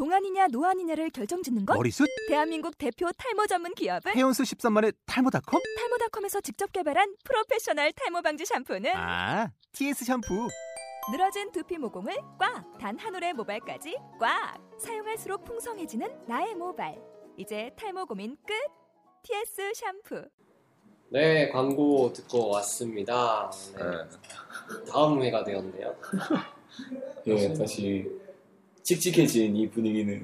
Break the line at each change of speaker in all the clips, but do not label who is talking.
동안이냐 노안이냐를 결정짓는 것?
머리숱?
대한민국 대표 탈모 전문 기업은
헤어수 13만의 탈모닷컴?
탈모닷컴에서 직접 개발한 프로페셔널 탈모 방지 샴푸는
아, TS 샴푸.
늘어진 두피 모공을 꽉! 단 한 올의 모발까지 꽉! 사용할수록 풍성해지는 나의 모발. 이제 탈모 고민 끝! TS 샴푸.
네, 광고 듣고 왔습니다. 네. 다음 회가 되었네요.
예, 다시 칙칙해진 이 분위기는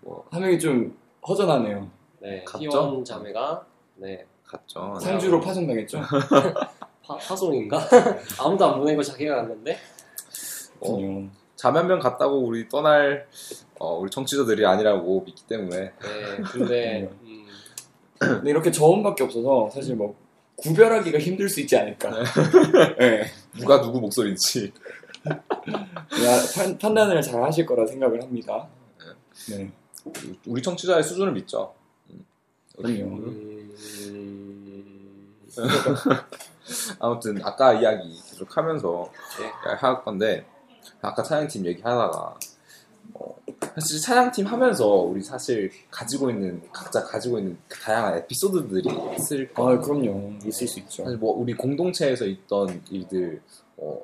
뭐 화면이 좀 허전하네요.
네,
갔죠?
희원 자매가 네
갔죠.
상주로 파손당했죠?
파, 파송인가? 아무도 안 보내고 자기가 갔는데
어. 잠한명 갔다고 우리 떠날 어, 우리 청취자들이 아니라고 믿기 때문에
네, 근데 음,
근데 이렇게 저음밖에 없어서 사실 뭐 구별하기가 힘들 수 있지 않을까. 네.
누가 누구 목소리인지
야, 판, 판단을 잘 하실 거라 생각을 합니다. 네.
우리 청취자의 수준을 믿죠.
그럼요.
음,
아무튼 아까 이야기 계속 하면서
네.
할 건데 아까 찬양팀 얘기하다가 어, 사실 찬양팀 하면서 우리 사실 가지고 있는 각자 가지고 있는 그 다양한 에피소드들이 있을
아,
거예요.
그럼요. 있을 수 있죠.
사실 뭐 우리 공동체에서 있던 일들 어,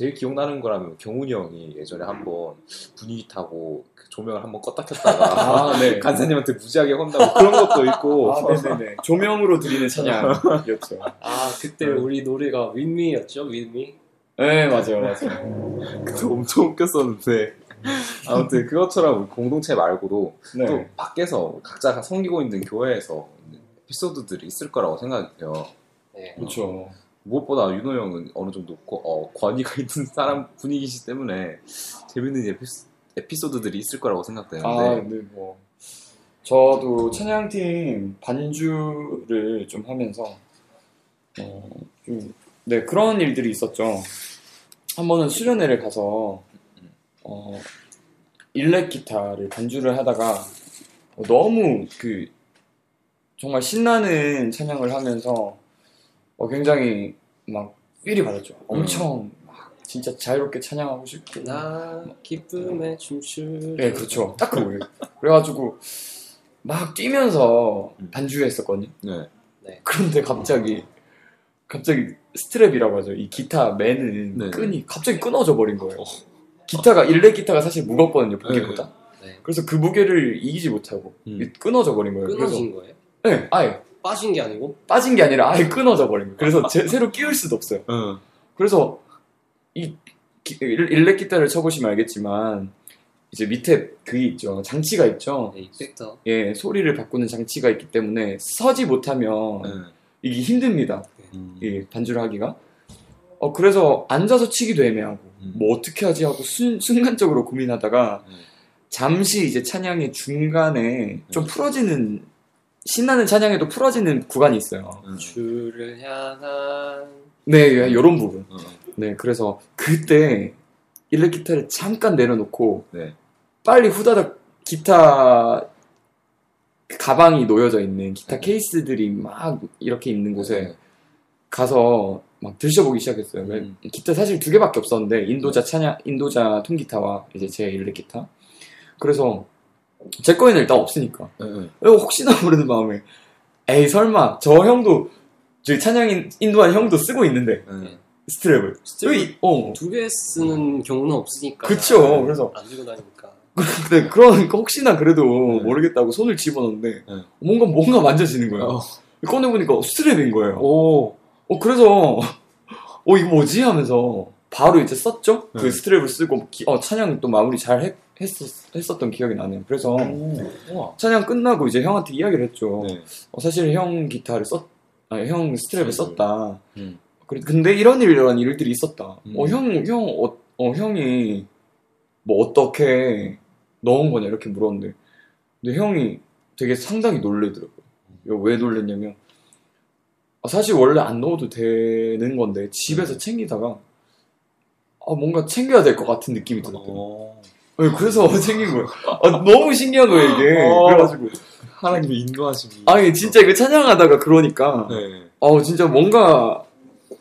제일 기억나는 거라면 경훈이 형이 예전에 한번 분위기 타고 그 조명을 한번 껐다 켰다가
아, 네.
간사님한테 무지하게 혼나고 그런 것도 있고
아, 네네네. 조명으로 드리는 찬양이었죠.
아 그때 우리 노래가 윈미였죠, 윈미.
네, 맞아요, 맞아요.
그거 엄청 웃겼었는데 아무튼 그것처럼 공동체 말고도 또
네.
밖에서 각자가 섬기고 있는 교회에서 에피소드들이 있을 거라고 생각이 돼요.
네.
그렇죠.
무엇보다 윤호 형은 어느 정도 고- 어, 권위가 있는 사람 분위기시기 때문에 재밌는 에피소, 에피소드들이 있을 거라고 생각되는데
아, 네, 뭐. 저도 찬양팀 반주를 좀 하면서, 어, 좀, 네, 그런 일들이 있었죠. 한 번은 수련회를 가서, 어, 일렉 기타를 반주를 하다가, 어, 너무 그, 정말 신나는 찬양을 하면서, 어, 굉장히 막, feel이 받았죠. 엄청, 막, 진짜 자유롭게 찬양하고 싶고.
나 기쁨에 춤추.
네, 그렇죠. 딱 그거예요. 그래가지고 막 뛰면서
음.
반주했었거든요.
네.
그런데 갑자기 갑자기 스트랩이라고 하죠. 이 기타 매는
네.
끈이 갑자기 끊어져 버린 거예요. 기타가 일렉 기타가 사실 무겁거든요, 무게보다.
네.
그래서 그 무게를 이기지 못하고
음.
끊어져 버린 거예요.
끊어진 거예요?
그래서 네, 아예
빠진 게 아니고?
빠진 게 아니라 아예 끊어져 버린 거예요. 그래서 제- 새로 끼울 수도 없어요.
응.
그래서 이 기- 일- 일렉 기타를 쳐보시면 알겠지만 이제 밑에 그게 있죠. 장치가 있죠.
네, 이펙터.
예, 소리를 바꾸는 장치가 있기 때문에 서지 못하면
응.
이게 힘듭니다.
음.
이 반주를 하기가. 어, 그래서 앉아서 치기도 애매하고,
음.
뭐 어떻게 하지 하고 순, 순간적으로 고민하다가
음.
잠시 이제 찬양의 중간에 좀 풀어지는, 신나는 찬양에도 풀어지는 구간이 있어요.
응.
주를 향한
네, 이런 부분.
응.
네, 그래서 그때 일렉 기타를 잠깐 내려놓고
네.
빨리 후다닥 기타 가방이 놓여져 있는 기타
네.
케이스들이 막 이렇게 있는 곳에
네.
가서 막 드셔보기 시작했어요. 왜-
음.
기타 사실 두 개밖에 없었는데 인도자 찬양, 인도자 통기타와 이제 제 일렉 기타. 그래서 제 거에는 일단 없으니까
응.
어, 혹시나 모르는 마음에 에이 설마 저 형도 저희 찬양인 인도한 형도 쓰고 있는데
응.
스트랩을
스트랩을
여기
어두개 쓰는 경우는 없으니까.
그쵸. 그래서
안 들고 다니니까.
근데 그러니까 혹시나 그래도
네.
모르겠다고 손을 집어넣는데
네.
뭔가 뭔가 만져지는 거예요.
어.
꺼내보니까 스트랩인 거예요.
오.
어 그래서 어 이거 뭐지 하면서 바로 이제 썼죠. 그
네.
스트랩을 쓰고 기- 어, 찬양 또 마무리 잘 했, 했었, 했었던 기억이 나네요. 그래서
우와.
찬양 끝나고 이제 형한테 이야기를 했죠.
네.
어, 사실 형 기타를 썼, 아니, 형 스트랩을. 썼다.
음.
그래- 근데 이런 일 이런 일들이 있었다.
음.
어 형 형 어, 어, 형이 뭐 어떻게 넣은 거냐 이렇게 물었는데 근데 형이 되게 상당히 놀래더라고요. 왜 놀랬냐면 아, 사실 원래 안 넣어도 되는 건데 집에서 챙기다가 아, 뭔가 챙겨야 될 것 같은 느낌이 들었대요.
어.
네, 그래서 챙긴 거예요. 아, 너무 신기한 거예요 이게.
어.
그래가지고
하나님의 인도하심이.
아니 진짜 이거 찬양하다가 그러니까
네.
어 진짜 뭔가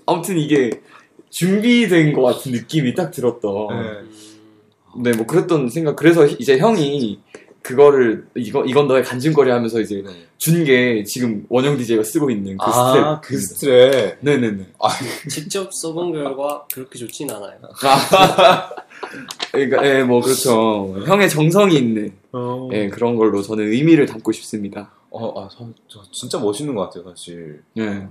아무튼 이게 준비된 것 같은 느낌이 딱 들었던.
네.
음,
네, 뭐 그랬던 생각. 그래서 이제 형이 그거를 이거 이건 너의 간증거리 하면서 이제
네.
준게 지금 원영 DJ가 쓰고 있는 그 스트랩.
아, 그 스트랩.
네네네.
직접 써본 결과 그렇게 좋진 않아요.
그러니까 예, 뭐 그렇죠. 형의 정성이 있는
어,
예, 그런 걸로 저는 의미를 담고 싶습니다.
어, 아, 저, 저 진짜 멋있는 것 같아요, 사실.
예.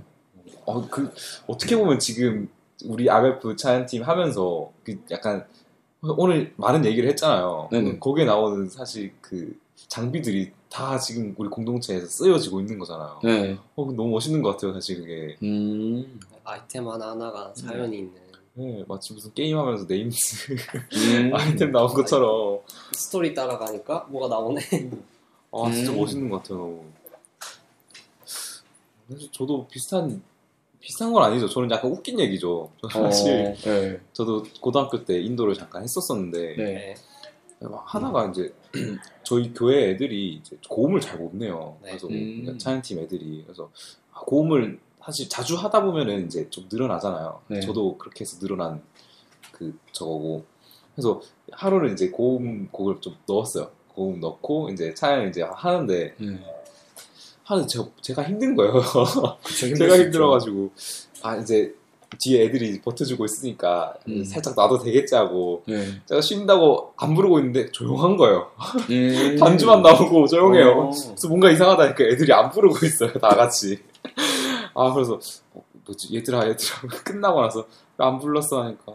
어, 그, 어떻게 보면 지금 우리 아베프 찬양팀 하면서 그 약간 오늘 많은 얘기를 했잖아요.
네네.
거기에 나오는 사실 그 장비들이 다 지금 우리 공동체에서 쓰여지고 있는 거잖아요.
네.
어, 너무 멋있는 것 같아요, 사실 그게.
음.
아이템 하나하나가 사연이 있는
네, 마치 무슨 게임하면서 네임스
음.
아이템 나온 것처럼.
스토리 따라가니까 뭐가 나오네.
아, 진짜
음.
멋있는 것 같아요, 너무. 사실 저도 비슷한, 비슷한 건 아니죠. 저는 약간 웃긴 얘기죠. 저는 사실,
어, 네.
저도 고등학교 때 인도를 잠깐 했었었는데,
네.
막 하나가 이제 저희 교회 애들이 이제 고음을 잘 못 내요.
네.
그래서
음.
그러니까 차연팀 애들이 그래서 아, 고음을 사실 자주 하다 보면은 이제 좀 늘어나잖아요.
네.
저도 그렇게 해서 늘어난 그 저거고 그래서 하루는 이제 고음 곡을 좀 넣었어요. 고음 넣고 이제 차연 이제 하는데
네.
하는 저 제가 힘든 거예요.
그쵸,
제가
수
힘들어가지고 아 이제 뒤에 애들이 버텨주고 있으니까
음.
살짝 놔도 되겠지 하고.
네.
제가 쉰다고 안 부르고 있는데 조용한 거예요.
음.
반주만 나오고 조용해요.
어.
그래서 뭔가 이상하다니까 애들이 안 부르고 있어요. 다 같이. 아 그래서 어, 뭐지 얘들아 얘들아 끝나고 나서 왜안 불렀어 하니까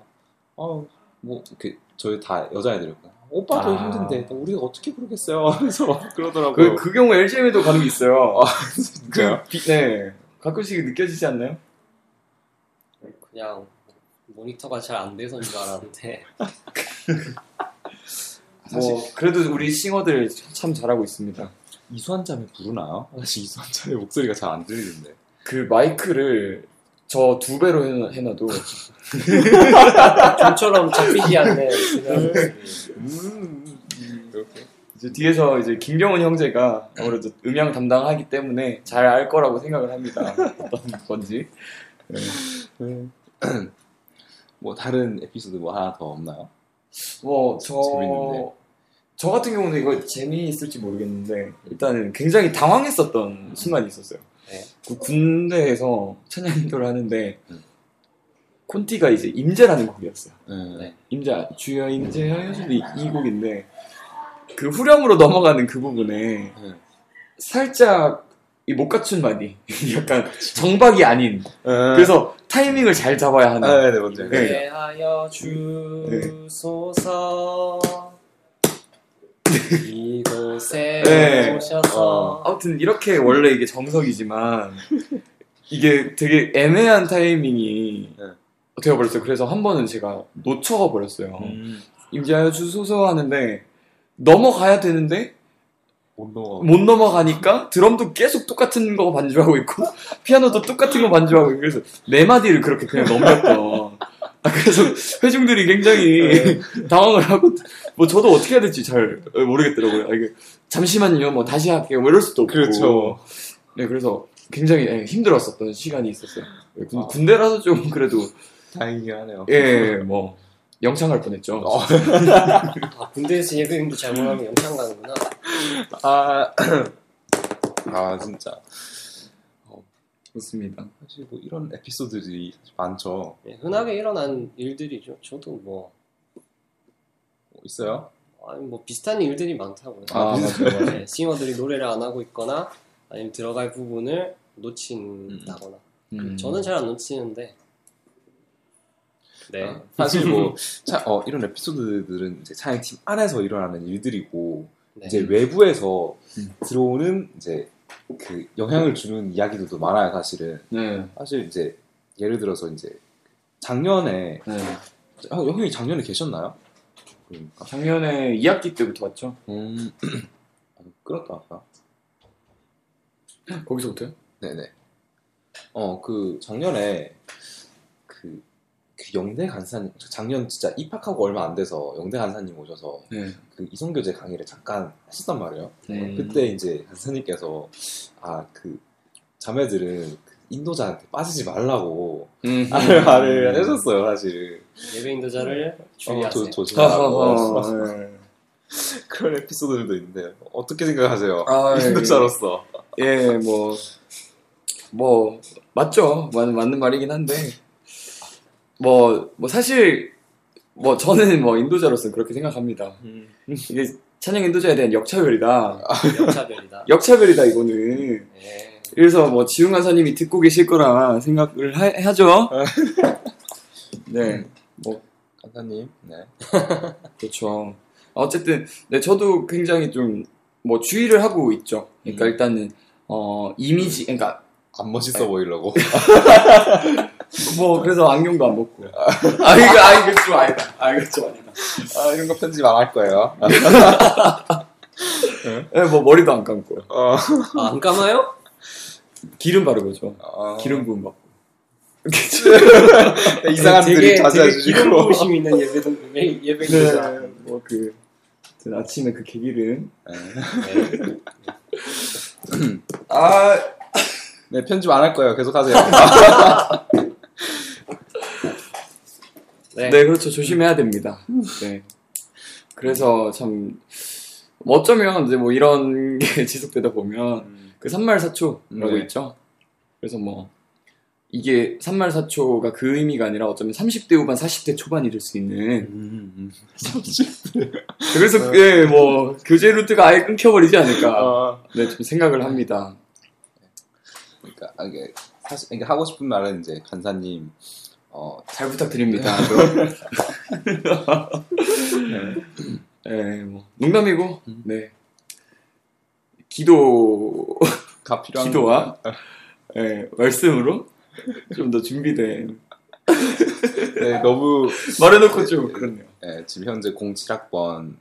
어뭐 이렇게 저희 다 여자애들이었고 오빠도
아.
힘든데 우리가 어떻게 부르겠어요 하면서 막
그,
그러더라고요.
그 경우 LGM에도 가는 게 있어요.
진짜요?
그, 비- 네. 가끔씩 느껴지지 않나요?
그냥 모니터가 잘 안 돼서인 줄 알았는데
뭐, 그래도 우리 싱어들 참 잘하고 있습니다.
이수한 자매 부르나요? 사실 이수한 자매 목소리가 잘 안 들리는데.
그 마이크를 저 두 배로 해놔- 해놔도
좀처럼 잡히지 그냥
음, 이렇게.
이제 뒤에서 이제 김경훈 형제가 아무래도 음향 담당하기 때문에 잘 알 거라고 생각을 합니다. 어떤 건지. 네.
뭐 다른 에피소드 뭐 하나 더 없나요?
뭐, 저,
재밌는데.
저 같은 경우는 이거 재미있을지 모르겠는데, 일단은 굉장히 당황했었던 순간이 있었어요.
네.
그 군대에서 찬양 인도를 하는데,
음.
콘티가 이제 임재라는 곡이었어요.
네.
임재, 주여 임재하여 이, 이 곡인데, 그 후렴으로 넘어가는 그 부분에,
네.
살짝 이 못 갖춘 말이 약간 정박이 아닌
그래서
그래서 타이밍을 잘 잡아야 하는
아, 네, 뭔지.
네.
대하여 주소서 이곳에
네.
오셔서
아무튼 이렇게 원래 이게 정석이지만 이게 되게 애매한 타이밍이
네.
되어버렸어요. 그래서 한 번은 제가 놓쳐버렸어요.
음,
임자여 주소서 하는데 넘어가야 되는데
못 넘어.
못 넘어가니까 드럼도 계속 똑같은 거 반주하고 있고 피아노도 똑같은 거 반주하고 있고 그래서 네 마디를 그렇게 그냥 넘겼던 아, 그래서 회중들이 굉장히 당황을 하고 뭐 저도 어떻게 해야 될지 잘 모르겠더라고요. 아, 이게 잠시만요, 뭐 다시 할게요, 뭐 이럴 수도 없고.
그렇죠.
네, 그래서 굉장히 예, 힘들었었던 시간이 있었어요. 예, 군,
아.
군대라서 좀 그래도
다행이긴 하네요.
예, 뭐 영창할 뻔했죠.
어.
아 군대에서 예배님도 잘못하면 영창 가는구나
아, 아 진짜.
그렇습니다.
사실 뭐 이런 에피소드들이 많죠.
예, 흔하게 일어난 일들이죠 저도
뭐뭐 있어요?
아니 뭐 비슷한 일들이 많다고요
아, 맞아요.
네, 싱어들이 노래를 안 하고 있거나 아니면 들어갈 부분을 놓친다거나
음.
저는 잘 안 놓치는데 네
아, 사실 뭐 차, 어, 이런 에피소드들은 이제 차양 팀 안에서 일어나는 일들이고
네.
이제 외부에서
음.
들어오는 이제 그 영향을 주는 이야기들도 많아요. 사실은
네,
사실 이제 예를 들어서 이제 작년에
네.
아, 형이 작년에 계셨나요? 그러니까
작년에 2학기 때부터 왔죠.
음 아, 끌었다 아까
거기서부터요?
네네 어 그 작년에 그, 그 영대 간사님 작년 진짜 입학하고 얼마 안 돼서 영대 간사님 오셔서
네.
그 이성교제 강의를 잠깐 하셨단 말이에요.
음.
그때 이제 간사님께서 아 그 자매들은 그 인도자한테 빠지지 말라고
음.
말을 해줬어요 사실.
예배 인도자를 주의하세요.
어, 조-
아,
조심하라고
아, 네.
그런 에피소드들도 있는데 어떻게 생각하세요?
아, 예.
인도자로서.
예, 뭐, 뭐, 맞죠. 맞, 맞는 말이긴 한데, 뭐, 뭐, 사실, 뭐, 저는 뭐, 인도자로서 는 그렇게 생각합니다. 이게 찬양 인도자에 대한 역차별이다.
역차별이다.
역차별이다, 이거는.
네.
그래서 뭐, 지훈 간사님이 듣고 계실 거라 생각을 하, 죠 네, 뭐,
간사님. 네.
그렇죠. 어쨌든, 네, 저도 굉장히 좀, 뭐, 주의를 하고 있죠. 그러니까
음.
일단은, 어, 이미지, 그러니까,
안 멋있어 보이려고.
뭐 그래서 안경도 안 벗고 아 이거 아 이거 좀 아니다 아 이거 좀 아니다
아, 이런 거 편집 안 할 거예요.
예, 뭐 머리도 안 감고
어.
아, 안 감아요?
기름 바르고 죠
어.
기름 부음 받고
이상한
되게,
들이 자주
되게 기름
해주시고.
부으심 있는 예배 예배 예배 인도자.
네 뭐그 아침에 그 개기름
네.
아
네, 편집 안 할 거예요. 계속 하세요.
네.
네, 그렇죠. 조심해야 됩니다. 네. 그래서 참, 뭐 어쩌면 이제 뭐 이런 게 지속되다 보면 그 산말사초라고
네.
있죠. 그래서 뭐 이게 산말사초가 그 의미가 아니라 어쩌면 30대 후반, 40대 초반이 될 수 있는.
음,
그래서 예, 뭐 교제 루트가 아예 끊겨버리지 않을까.
어.
네, 좀 생각을 합니다.
그러니까 아, 이게 사실 이게 하고 싶은 말은 이제 간사님 어,
잘 부탁드립니다. 네, 뭐 농담이고, 네. 기도
가 필요한
기도와 예, 말씀으로 좀 더 준비된
네, 너무
말해놓고 좀 그렇네요.
네, 지금 현재 07학번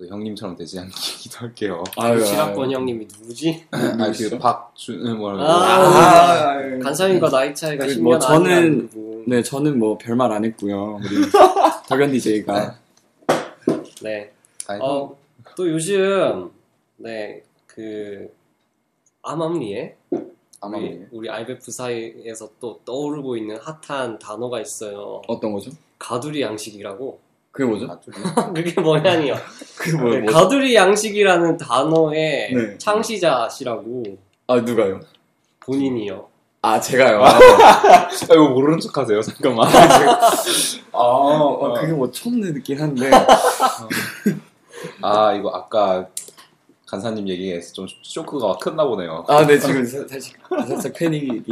그 형님처럼 되지 않게 기도할게요.
아유,
7학번 형님이 누구지?
아 그 박준 뭐라고
아,
아유.
간사님과 나이 차이가
그
10년
뭐 저는-. 네, 저는 뭐 별말 안 했고요. 우리 덕현 DJ가
네.
아이고,
어, 또 요즘 네, 그 암암리에 우리, 우리 IBF 사이에서 또 떠오르고 있는 핫한 단어가 있어요.
어떤 거죠?
가두리 양식이라고.
그게 뭐죠?
그게 뭐냐니요.
그게 뭐,
네,
뭐
가두리 양식이라는 단어의
네.
창시자시라고
아 누가요?
본인이요.
아 제가요.
아, 이거 모르는 척 하세요. 잠깐만.
아 어, 그게 뭐 처음 듣긴 한데
아, 이거 아까 간사님 얘기에서 좀 쇼크가 컸나 보네요.
아 네 지금 사- 사실 살짝 패닉이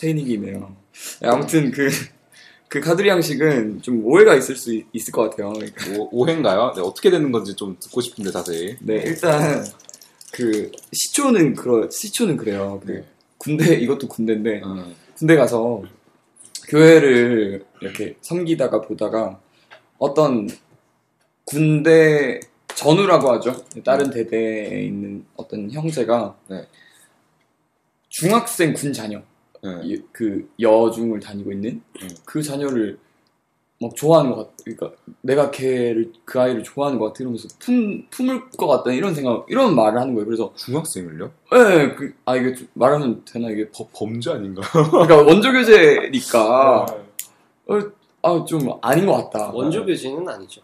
패닉이네요. 네, 아무튼 그. 그 가두리 양식은 좀 오해가 있을 수 있, 을것 같아요. 그러니까
오, 오해인가요? 네, 어떻게 되는 건지 좀 듣고 싶은데 자세히.
네, 일단 그 시초는 그러 시초는 그래요. 그
네.
군대 이것도 군대인데
음,
군대 가서 교회를 이렇게 섬기다가 보다가 어떤 군대 전우라고 하죠. 다른 대대에 있는 어떤 형제가
네.
중학생 군 자녀
네.
이- 그 여중을 다니고 있는
음.
그 자녀를 막 좋아하는 것 같, 그러니까 내가 걔를 그 아이를 좋아하는 것 같아 이러면서 품 품을 것 같다 이런 생각 이런 말을 하는 거예요. 그래서
중학생을요?
예, 그, 아 이게 좀 말하면 되나 이게
법, 범죄 아닌가?
그러니까 원조 교재니까
네.
아좀 아닌 것 같다.
원조 교진은 아니죠.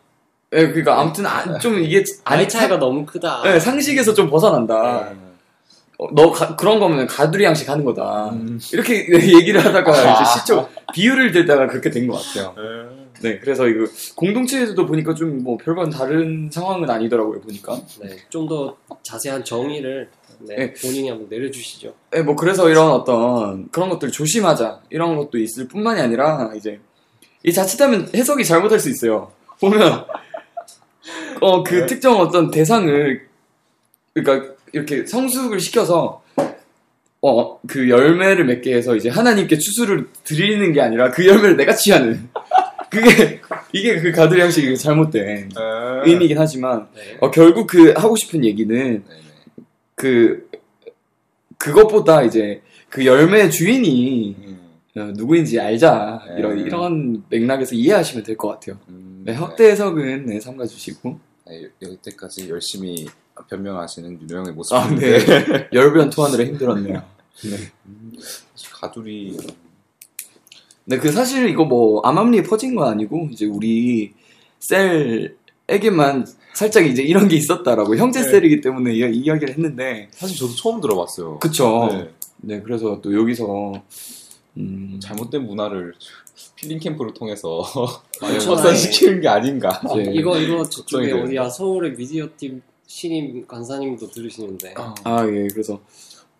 예, 그러니까 아무튼 아, 좀 이게
나이
아니
차이가 너무 크다.
예, 상식에서 좀 벗어난다.
네.
어, 너 가- 그런 거면 가두리 양식 하는 거다.
음.
이렇게 얘기를 하다가 이제 시초 비유를 들다가 그렇게 된 것 같아요. 네, 그래서 이거 공동체에서도 보니까 좀 뭐 별반 다른 상황은 아니더라고요 보니까.
네, 좀 더 자세한 정의를 네,
네.
본인이 한번 내려주시죠.
네, 뭐 그래서 이런 어떤 그런 것들 조심하자 이런 것도 있을 뿐만이 아니라 이제 이 자칫하면 해석이 잘못할 수 있어요. 보면 어그
네.
특정 어떤 대상을 그러니까 이렇게 성숙을 시켜서 어 그 열매를 맺게 해서 이제 하나님께 추수를 드리는 게 아니라 그 열매를 내가 취하는 그게 이게 그 가두리 양식이 잘못된 의미이긴 하지만
네.
어, 결국 그 하고 싶은 얘기는
네네.
그 그것보다 이제 그 열매의 주인이
음,
어, 누구인지 알자
네.
이런 이런 맥락에서 이해하시면 될 것 같아요.
음,
네, 확대 해석은 네, 삼가 주시고
네, 여태까지 열심히 변명하시는 윤호영의
아,
모습인데
네. 열변 토하느라 힘들었네요. 네.
음, 가두리
네, 그 사실 이거 뭐 암암리에 퍼진 건 아니고 이제 우리 셀에게만 살짝 이제 이런 게 있었다라고 형제
네.
셀이기 때문에 이, 이야기를 했는데
사실 저도 처음 들어봤어요.
그쵸.
네.
네, 그래서 또 여기서 음,
잘못된 문화를 필링 캠프를 통해서. 확산시키는 게 아닌가.
이거 이거 저쪽에 어디야 서울의 미디어 팀 신임 간사님도 들으시는데
아, 예. 그래서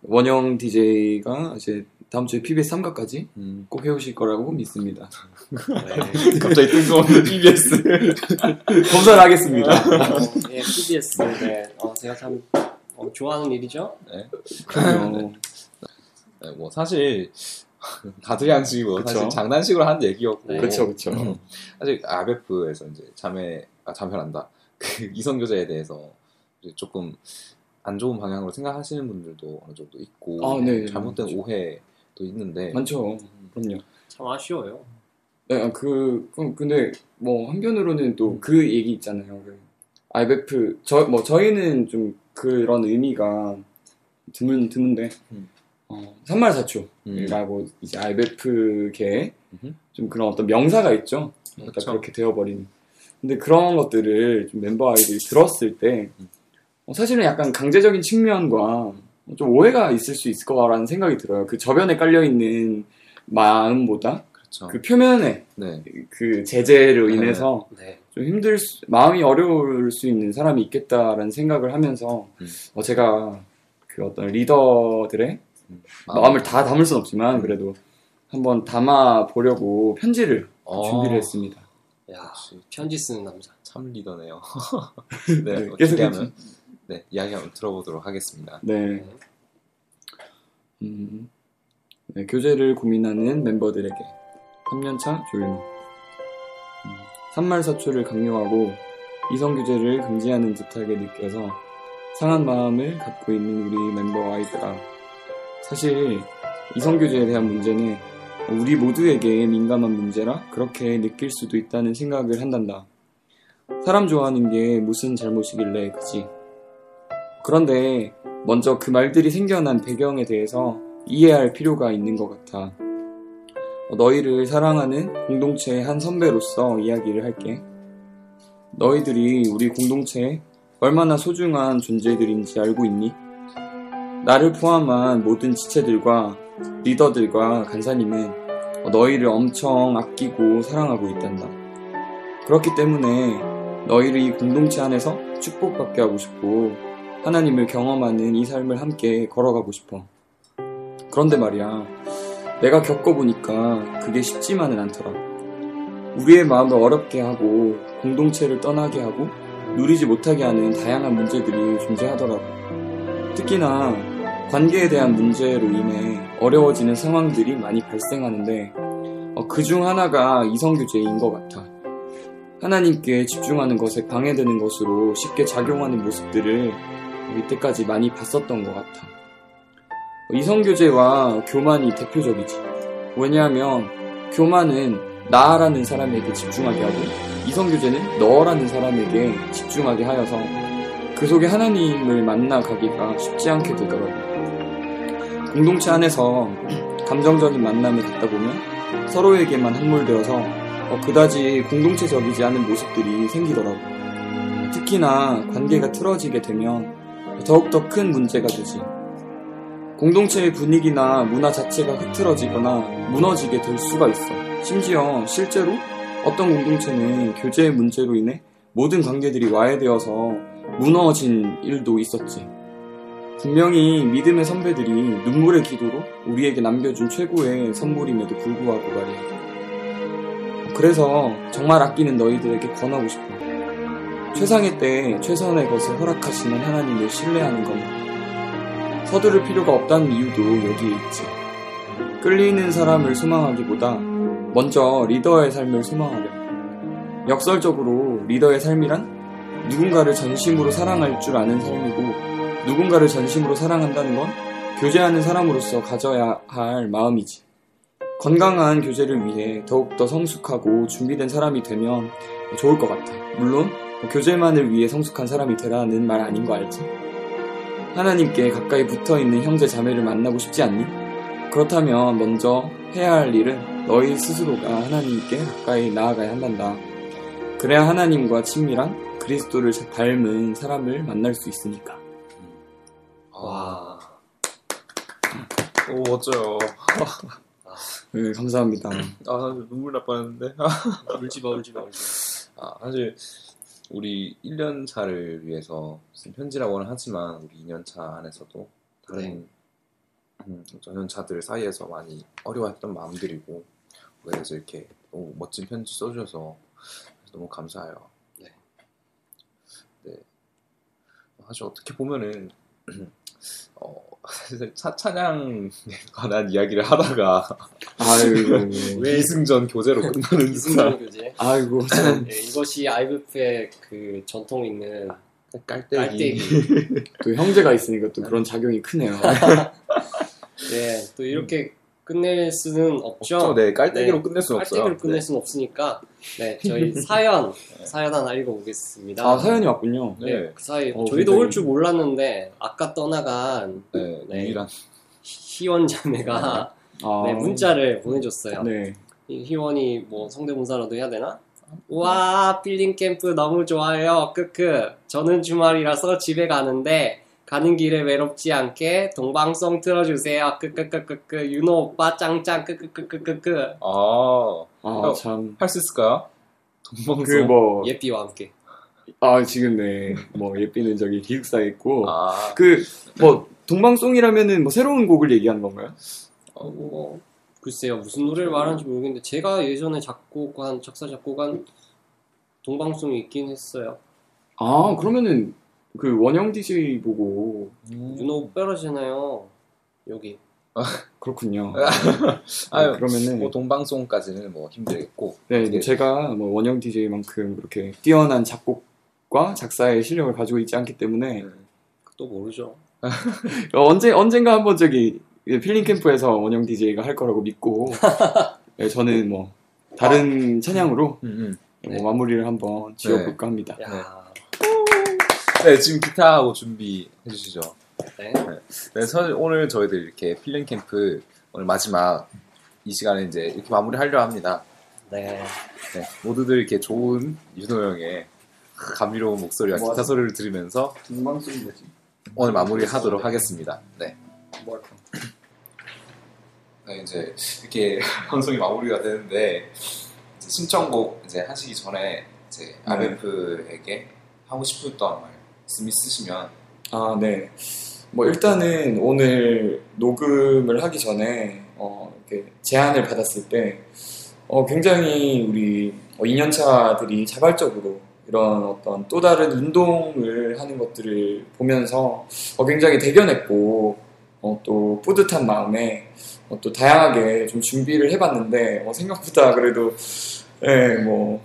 원영 DJ가 이제 다음 주에 PBS 3가까지
음.
꼭 해오실 거라고 믿습니다.
네.
갑자기 뜬금없는 TBS.
검사를 하겠습니다.
어, 예, PBS 네. 어, 제가 참 어, 좋아하는 일이죠.
그럼요.
네, 뭐 사실
그쵸.
사실 장난식으로 한 얘기였고
네.
그쵸, 그쵸.
사실 아베프에서 이제 자매 아 자매란다 그 이성교제에 대해서 조금 안 좋은 방향으로 생각하시는 분들도 어느 정도 있고
아, 네.
잘못된
맞죠.
오해도 있는데
많죠. 그럼요.
참 아쉬워요.
네, 아, 그, 그- 근데 뭐 한편으로는 또 그 얘기 있잖아요. 그 IMF 저뭐 저희는 좀 그런 의미가 드문 드문데
음.
어, 산말사초라고
음.
이제 IMF계
음흠.
좀 그런 어떤 명사가 있죠. 그러니까
그쵸.
그렇게 되어버린. 근데 그런 것들을 좀 멤버 아이들이 들었을 때
음.
어, 사실은 약간 강제적인 측면과 좀 오해가 있을 수 있을 거라는 생각이 들어요. 그 저변에 깔려 있는 마음보다
그렇죠.
그 표면에
네.
그 제재로
네.
인해서
네.
좀 힘들 수, 마음이 어려울 수 있는 사람이 있겠다라는 생각을 하면서
음.
어, 제가 그 어떤 리더들의
음.
마음을 다 담을 순 없지만 그래도 한번 담아 보려고 편지를
어.
준비를 했습니다.
야 편지 쓰는 남자.
참 리더네요. 네,
네,
어떻게
계속
하면 네 이야기 한번 들어보도록 하겠습니다.
네. 음, 네, 교제를 고민하는 멤버들에게 3년차 조윤호 음, 산말사초를 강요하고 이성교제를 금지하는 듯하게 느껴서 상한 마음을 갖고 있는 우리 멤버 아이들아 사실 이성교제에 대한 문제는 우리 모두에게 민감한 문제라 그렇게 느낄 수도 있다는 생각을 한단다 사람 좋아하는 게 무슨 잘못이길래 그지 그런데 먼저 그 말들이 생겨난 배경에 대해서 이해할 필요가 있는 것 같아. 어, 너희를 사랑하는 공동체의 한 선배로서 이야기를 할게. 너희들이 우리 공동체에 얼마나 소중한 존재들인지 알고 있니? 나를 포함한 모든 지체들과 리더들과 간사님은 어, 너희를 엄청 아끼고 사랑하고 있단다. 그렇기 때문에 너희를 이 공동체 안에서 축복받게 하고 싶고 하나님을 경험하는 이 삶을 함께 걸어가고 싶어. 그런데 말이야, 내가 겪어보니까 그게 쉽지만은 않더라. 우리의 마음을 어렵게 하고 공동체를 떠나게 하고 누리지 못하게 하는 다양한 문제들이 존재하더라고. 특히나 관계에 대한 문제로 인해 어려워지는 상황들이 많이 발생하는데 그중 하나가 이성교제인 것 같아. 하나님께 집중하는 것에 방해되는 것으로 쉽게 작용하는 모습들을 이때까지 많이 봤었던 것 같아. 이성교제와 교만이 대표적이지. 왜냐하면 교만은 나라는 사람에게 집중하게 하고 이성교제는 너라는 사람에게 집중하게 하여서 그 속에 하나님을 만나가기가 쉽지 않게 되더라고. 공동체 안에서 감정적인 만남을 갖다 보면 서로에게만 함몰되어서 어, 그다지 공동체적이지 않은 모습들이 생기더라고. 특히나 관계가 틀어지게 되면 더욱더 큰 문제가 되지. 공동체의 분위기나 문화 자체가 흐트러지거나 무너지게 될 수가 있어. 심지어 실제로 어떤 공동체는 교제의 문제로 인해 모든 관계들이 와해되어서 무너진 일도 있었지. 분명히 믿음의 선배들이 눈물의 기도로 우리에게 남겨준 최고의 선물임에도 불구하고 말이야. 그래서 정말 아끼는 너희들에게 권하고 싶어. 최상의 때 최선의 것을 허락하시는 하나님을 신뢰하는 것만. 서두를 필요가 없다는 이유도 여기에 있지. 끌리는 사람을 소망하기보다 먼저 리더의 삶을 소망하려. 역설적으로 리더의 삶이란 누군가를 전심으로 사랑할 줄 아는 삶이고 누군가를 전심으로 사랑한다는 건 교제하는 사람으로서 가져야 할 마음이지. 건강한 교제를 위해 더욱더 성숙하고 준비된 사람이 되면 좋을 것 같아. 물론 교제만을 위해 성숙한 사람이 되라는 말 아닌 거 알지? 하나님께 가까이 붙어 있는 형제 자매를 만나고 싶지 않니? 그렇다면 먼저 해야 할 일은 너희 스스로가 하나님께 가까이 나아가야 한단다. 그래야 하나님과 친밀한 그리스도를 닮은 사람을 만날 수 있으니까.
와.
오 멋져요.
네, 감사합니다.
아 눈물 날 뻔했는데.
울지 마, 울지 마, 울지
아, 사실 우리 1년 차를 위해서 쓴 편지라고는 하지만 우리 2년 차 안에서도 다른 음, 전년차들 사이에서 많이 어려워했던 마음들이고 그래서 이렇게 너무 멋진 편지 써주셔서 너무 감사해요.
네.
네. 사실 어떻게 보면은 어, 차, 찬양에 관한 이야기를 하다가
아이고,
왜-
이승전 교재로 끝나는
마. 이승전 교재.
아이고, 참.
네, 이것이 IVF의 그 전통 있는
깔때기.
깔때기.
또 형제가 있으니까 또 그런 작용이 크네요.
네, 또 이렇게 끝낼 수는 없죠.
없죠. 네, 깔때기로
네,
끝낼 수는 없어요.
깔때기로 끝낼 수는 없으니까, 네, 저희 사연, 사연 하나 읽어보겠습니다.
아, 사연이 왔군요.
네.
네, 그 사이,
어,
저희도
굉장히-
올줄 몰랐는데, 아까 떠나간
네,
네.
유일한
희원 자매가
아,
네, 문자를 보내줬어요.
네.
이 희원이 뭐 성대모사라도 해야 되나? 와 필링 캠프 너무 좋아요. 크크. 저는 주말이라서 집에 가는데 가는 길에 외롭지 않게 동방송 틀어주세요. 크크크크크 윤호 오빠 짱짱 크크크크크크
아,
아,
어.
참.
할 수 있을까요? 동방송.
그 뭐,
예삐와 함께.
아, 지금 네. 뭐, 예삐는 저기 기숙사에 있고.
아,
그, 뭐, 동방송이라면은 뭐 새로운 곡을 얘기하는 건가요?
어, 뭐, 글쎄요 무슨 노래를 말하는지 모르겠는데 제가 예전에 작곡한 작사 작곡한 동방송이 있긴 했어요.
아, 그러면은 그 원영 DJ 보고
음.
윤호 오빠라잖아요. 여기.
그렇군요.
아유,
네, 그러면은
뭐 동방송까지는 뭐 힘들겠고.
네,
네.
제가 뭐 원영 DJ만큼 그렇게 뛰어난 작곡과 작사의 실력을 가지고 있지 않기 때문에
음.
또 모르죠.
어, 언제 언젠가 한번 저기 필링 캠프에서 원영 DJ가 할 거라고 믿고 네, 저는 뭐 다른 찬양으로
음,
뭐
네.
마무리를 한번 지어볼까 합니다.
야,
네, 지금 기타하고 준비해 주시죠.
네.
네, 사실 오늘 저희들 이렇게 필링 캠프 오늘 마지막 이 시간에 이제 이렇게 마무리하려 합니다.
네.
네, 모두들 이렇게 좋은 윤호 형의 감미로운 목소리와
뭐
기타 소리를 들으면서? 오늘 마무리하도록 하겠습니다. 네.
뭐?
네, 이제 이렇게 방송이 마무리가 되는데 이제 신청곡 이제 하시기 전에 이제 RF에게 하고 싶었던 말 씀 있으시면
아, 네. 뭐 일단은 오늘 녹음을 하기 전에 어, 이렇게 제안을 받았을 때 어, 굉장히 우리 2년차들이 자발적으로 이런 어떤 또 다른 운동을 하는 것들을 보면서 어, 굉장히 대견했고 어, 또 뿌듯한 마음에 어, 또 다양하게 좀 준비를 해봤는데 어, 생각보다 그래도 예, 뭐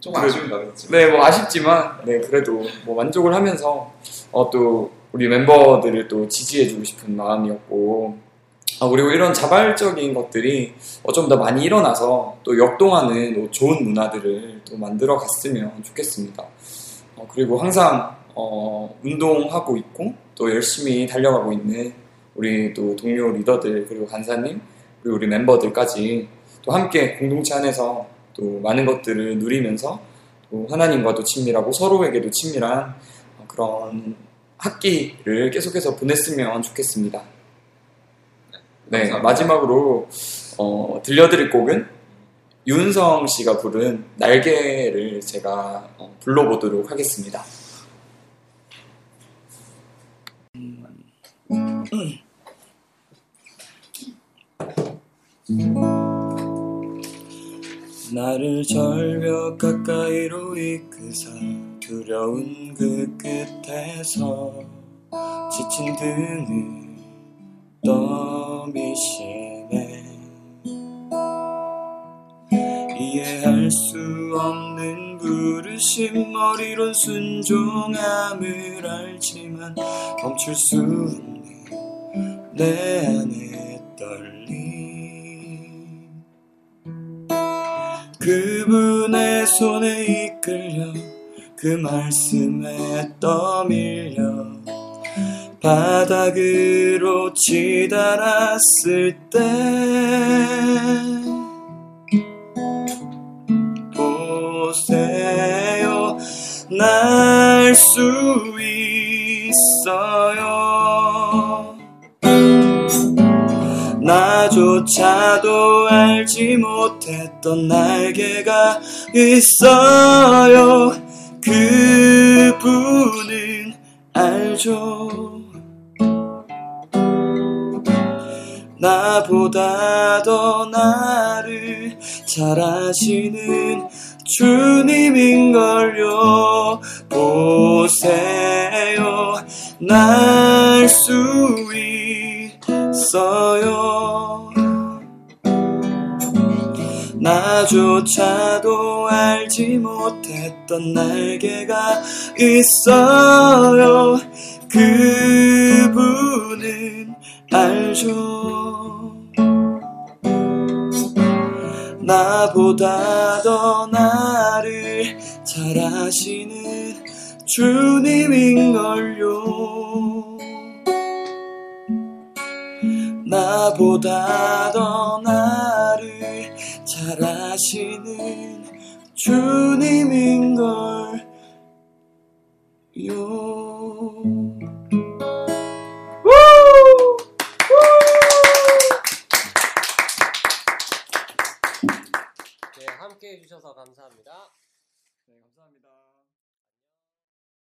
좀
그래-
아쉬운 감이었죠.
네, 뭐 아쉽지만, 네, 그래도 뭐 만족을 하면서, 어, 또, 우리 멤버들을 또 지지해주고 싶은 마음이었고, 아, 그리고 이런 자발적인 것들이 어, 좀 더 많이 일어나서 또 역동하는 또 좋은 문화들을 또 만들어 갔으면 좋겠습니다. 어, 그리고 항상, 어, 운동하고 있고, 또 열심히 달려가고 있는 우리 또 동료 리더들, 그리고 간사님, 그리고 우리 멤버들까지 또 함께 공동체 안에서 또 많은 것들을 누리면서 또 하나님과도 친밀하고 서로에게도 친밀한 그런 학기를 계속해서 보냈으면 좋겠습니다. 네,
감사합니다.
마지막으로 어, 들려드릴 곡은 윤성 씨가 부른 날개를 제가 어, 불러보도록 하겠습니다. 나를 절벽 가까이로 이끄사 두려운 그 끝에서 지친 등을 떠미시네. 이해할 수 없는 부르심 머리론 순종함을 알지만 멈출 수 없는 내 안의 손에 이끌려 그 말씀에 떠밀려 바닥으로 치달았을 때 보세요. 날 수 있어 조차도 알지 못했던 날개가 있어요. 그분은 알죠. 나보다 더 나를 잘 아시는 주님인걸요. 보세요. 날 수 있어요 나조차도 알지 못했던 날개가 있어요. 그분은 알죠. 나보다 더 나를 잘 아시는 주님인걸요. 나보다 더 나를 잘 아시는 주님인 걸요
네, 함께 해주셔서
감사합니다.